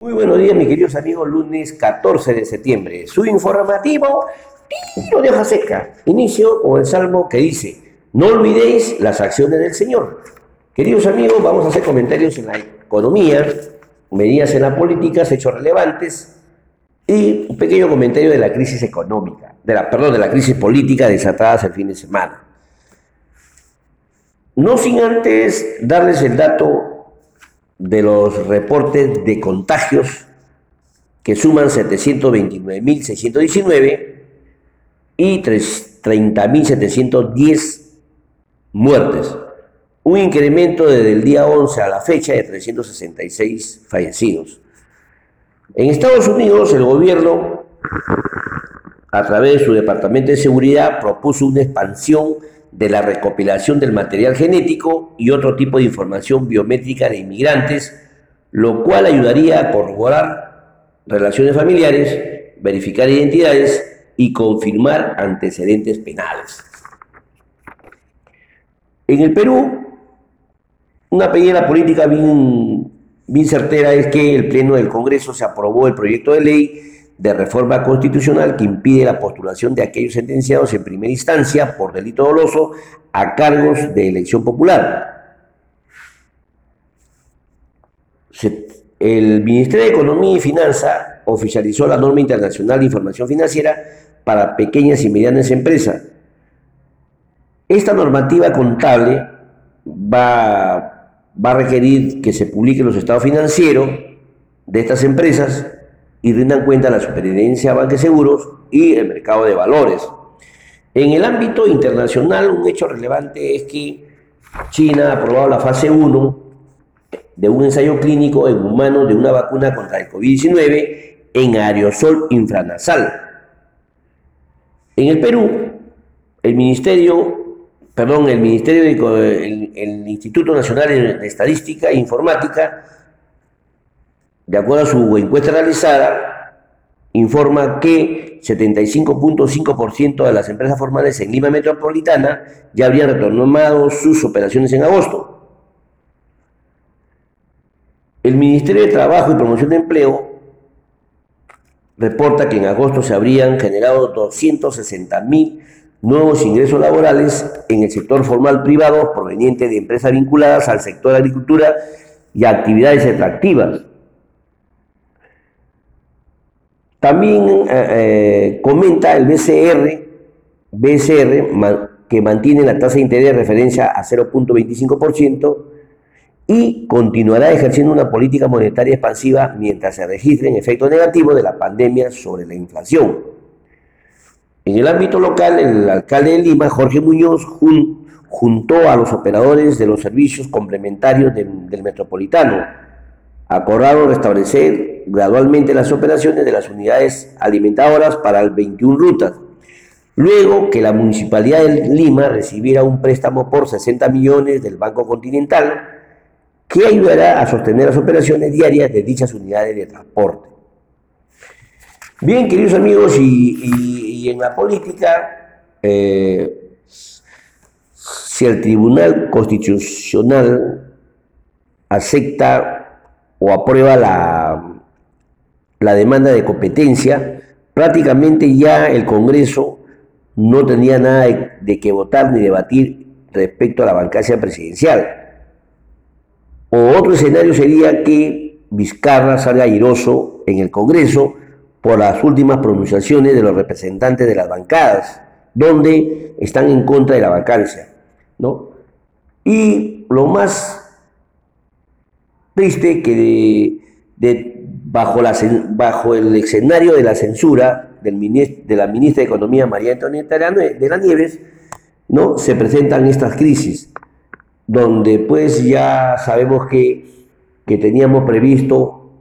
Muy buenos días, mis queridos amigos. Lunes 14 de septiembre. Su informativo, tiro de hoja seca. Inicio con el salmo que dice: No olvidéis las acciones del Señor. Queridos amigos, vamos a hacer comentarios en la economía, medidas en la política, hechos relevantes y un pequeño comentario de la crisis económica, de la, perdón, de la crisis política desatadas el fin de semana. No sin antes darles el dato de los reportes de contagios que suman 729.619 y 30.710 muertes, un incremento desde el día 11 a la fecha de 366 fallecidos. En Estados Unidos el gobierno, a través de su Departamento de Seguridad, propuso una expansión de la recopilación del material genético y otro tipo de información biométrica de inmigrantes, lo cual ayudaría a corroborar relaciones familiares, verificar identidades y confirmar antecedentes penales. En el Perú, una pequeña política bien, bien certera es que el Pleno del Congreso se aprobó el proyecto de ley de reforma constitucional que impide la postulación de aquellos sentenciados en primera instancia por delito doloso a cargos de elección popular. el Ministerio de Economía y Finanza oficializó la norma internacional de información financiera para pequeñas y medianas empresas. Esta normativa contable va, va a requerir que se publiquen los estados financieros de estas empresas y rindan cuenta la supervivencia de banques seguros y el mercado de valores. En el ámbito internacional, un hecho relevante es que China ha aprobado la fase 1 de un ensayo clínico en humanos de una vacuna contra el COVID-19 en aerosol infranasal. En el Perú, el Ministerio, perdón, el Ministerio de, el Instituto Nacional de Estadística e Informática de acuerdo a su encuesta realizada, informa que 75.5% de las empresas formales en Lima Metropolitana ya habrían retomado sus operaciones en agosto. El Ministerio de Trabajo y Promoción de Empleo reporta que en agosto se habrían generado 260 mil nuevos ingresos laborales en el sector formal privado proveniente de empresas vinculadas al sector agricultura y actividades atractivas También eh, eh, comenta el BCR, BCR que mantiene la tasa de interés de referencia a 0.25% y continuará ejerciendo una política monetaria expansiva mientras se registren efectos negativos de la pandemia sobre la inflación. En el ámbito local, el alcalde de Lima, Jorge Muñoz, juntó a los operadores de los servicios complementarios del metropolitano, acordaron restablecer gradualmente las operaciones de las unidades alimentadoras para el 21 rutas, luego que la Municipalidad de Lima recibiera un préstamo por 60 millones del Banco Continental que ayudará a sostener las operaciones diarias de dichas unidades de transporte. Bien, queridos amigos, y, en la política, eh, si el Tribunal Constitucional acepta o aprueba la, la demanda de competencia, prácticamente ya el Congreso no tenía nada de, de, que votar ni debatir respecto a la bancacia presidencial. O otro escenario sería que Vizcarra salga airoso en el Congreso por las últimas pronunciaciones de los representantes de las bancadas, donde están en contra de la vacancia. ¿no? Y lo más triste que bajo, el escenario de la censura del de la ministra de Economía María Antonieta de la Nieves, ¿no? se presentan estas crisis, donde pues ya sabemos que, que teníamos previsto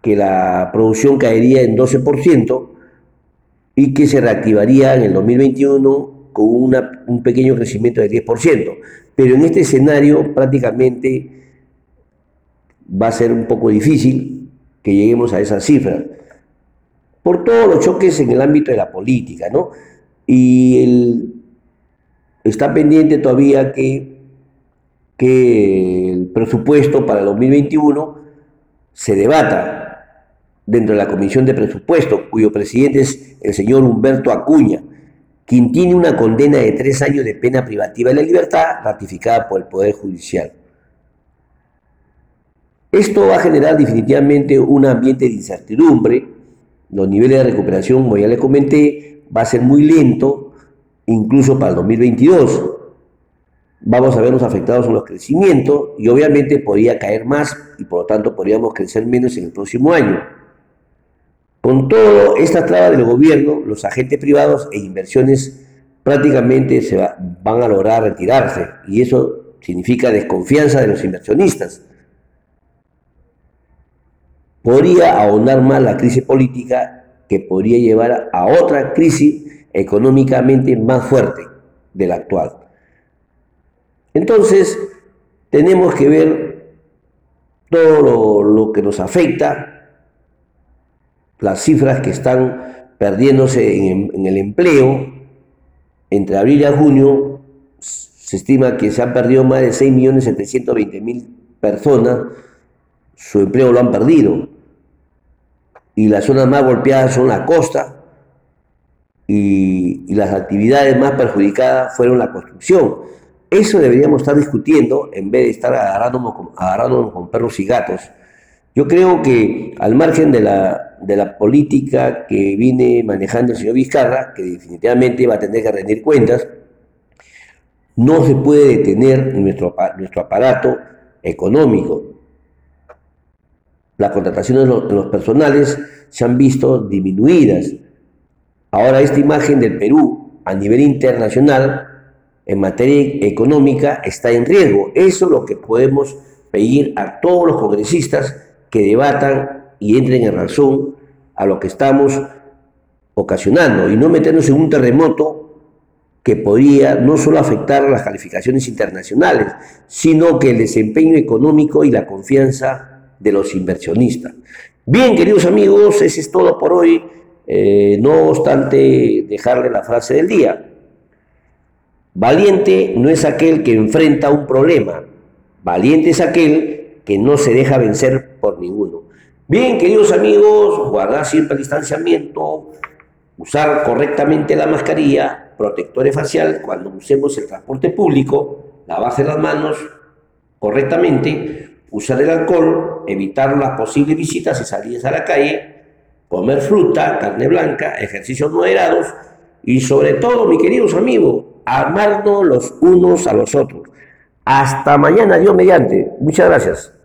que la producción caería en 12% y que se reactivaría en el 2021 con un pequeño crecimiento de 10%. Pero en este escenario prácticamente va a ser un poco difícil que lleguemos a esa cifra, por todos los choques en el ámbito de la política, ¿no? Y está pendiente todavía que, que el presupuesto para el 2021 se debata dentro de la Comisión de Presupuesto, cuyo presidente es el señor Humberto Acuña, quien tiene una condena de tres años de pena privativa de la libertad ratificada por el Poder Judicial. Esto va a generar definitivamente un ambiente de incertidumbre. Los niveles de recuperación, como ya les comenté, va a ser muy lento, incluso para el 2022. Vamos a vernos afectados en los crecimientos y obviamente podría caer más y por lo tanto podríamos crecer menos en el próximo año. Con todo esta traba del gobierno, los agentes privados e inversiones prácticamente se van a lograr retirarse y eso significa desconfianza de los inversionistas. Podría ahondar más la crisis política que podría llevar a otra crisis económicamente más fuerte de la actual. Entonces, tenemos que ver todo lo, que nos afecta las cifras que están perdiéndose en, el empleo, entre abril y junio se estima que se han perdido más de 6.720.000 personas, su empleo lo han perdido. Y las zonas más golpeadas son la costa y, las actividades más perjudicadas fueron la construcción. Eso deberíamos estar discutiendo en vez de estar agarrándonos agarrándonos con perros y gatos yo creo que al margen de la, de la política que viene manejando el señor Vizcarra, que definitivamente va a tener que rendir cuentas, no se puede detener nuestro, nuestro aparato económico. Las contrataciones de los personales se han visto disminuidas. Ahora esta imagen del Perú a nivel internacional en materia económica está en riesgo. Eso es lo que podemos pedir a todos los congresistas que debatan y entren en razón a lo que estamos ocasionando y no meternos en un terremoto que podría no solo afectar las calificaciones internacionales, sino que el desempeño económico y la confianza de los inversionistas. Bien, queridos amigos, ese es todo por hoy. Eh, no obstante, dejarle la frase del día. Valiente no es aquel que enfrenta un problema, valiente es aquel que no se deja vencer por ninguno. Bien, queridos amigos, guardar siempre el distanciamiento, usar correctamente la mascarilla, protectores facial cuando usemos el transporte público, lavarse las manos correctamente, usar el alcohol, evitar las posibles visitas y salidas a la calle, comer fruta, carne blanca, ejercicios moderados y sobre todo, mis queridos amigos, amarnos los unos a los otros. Hasta mañana, Dios mediante. Muchas gracias.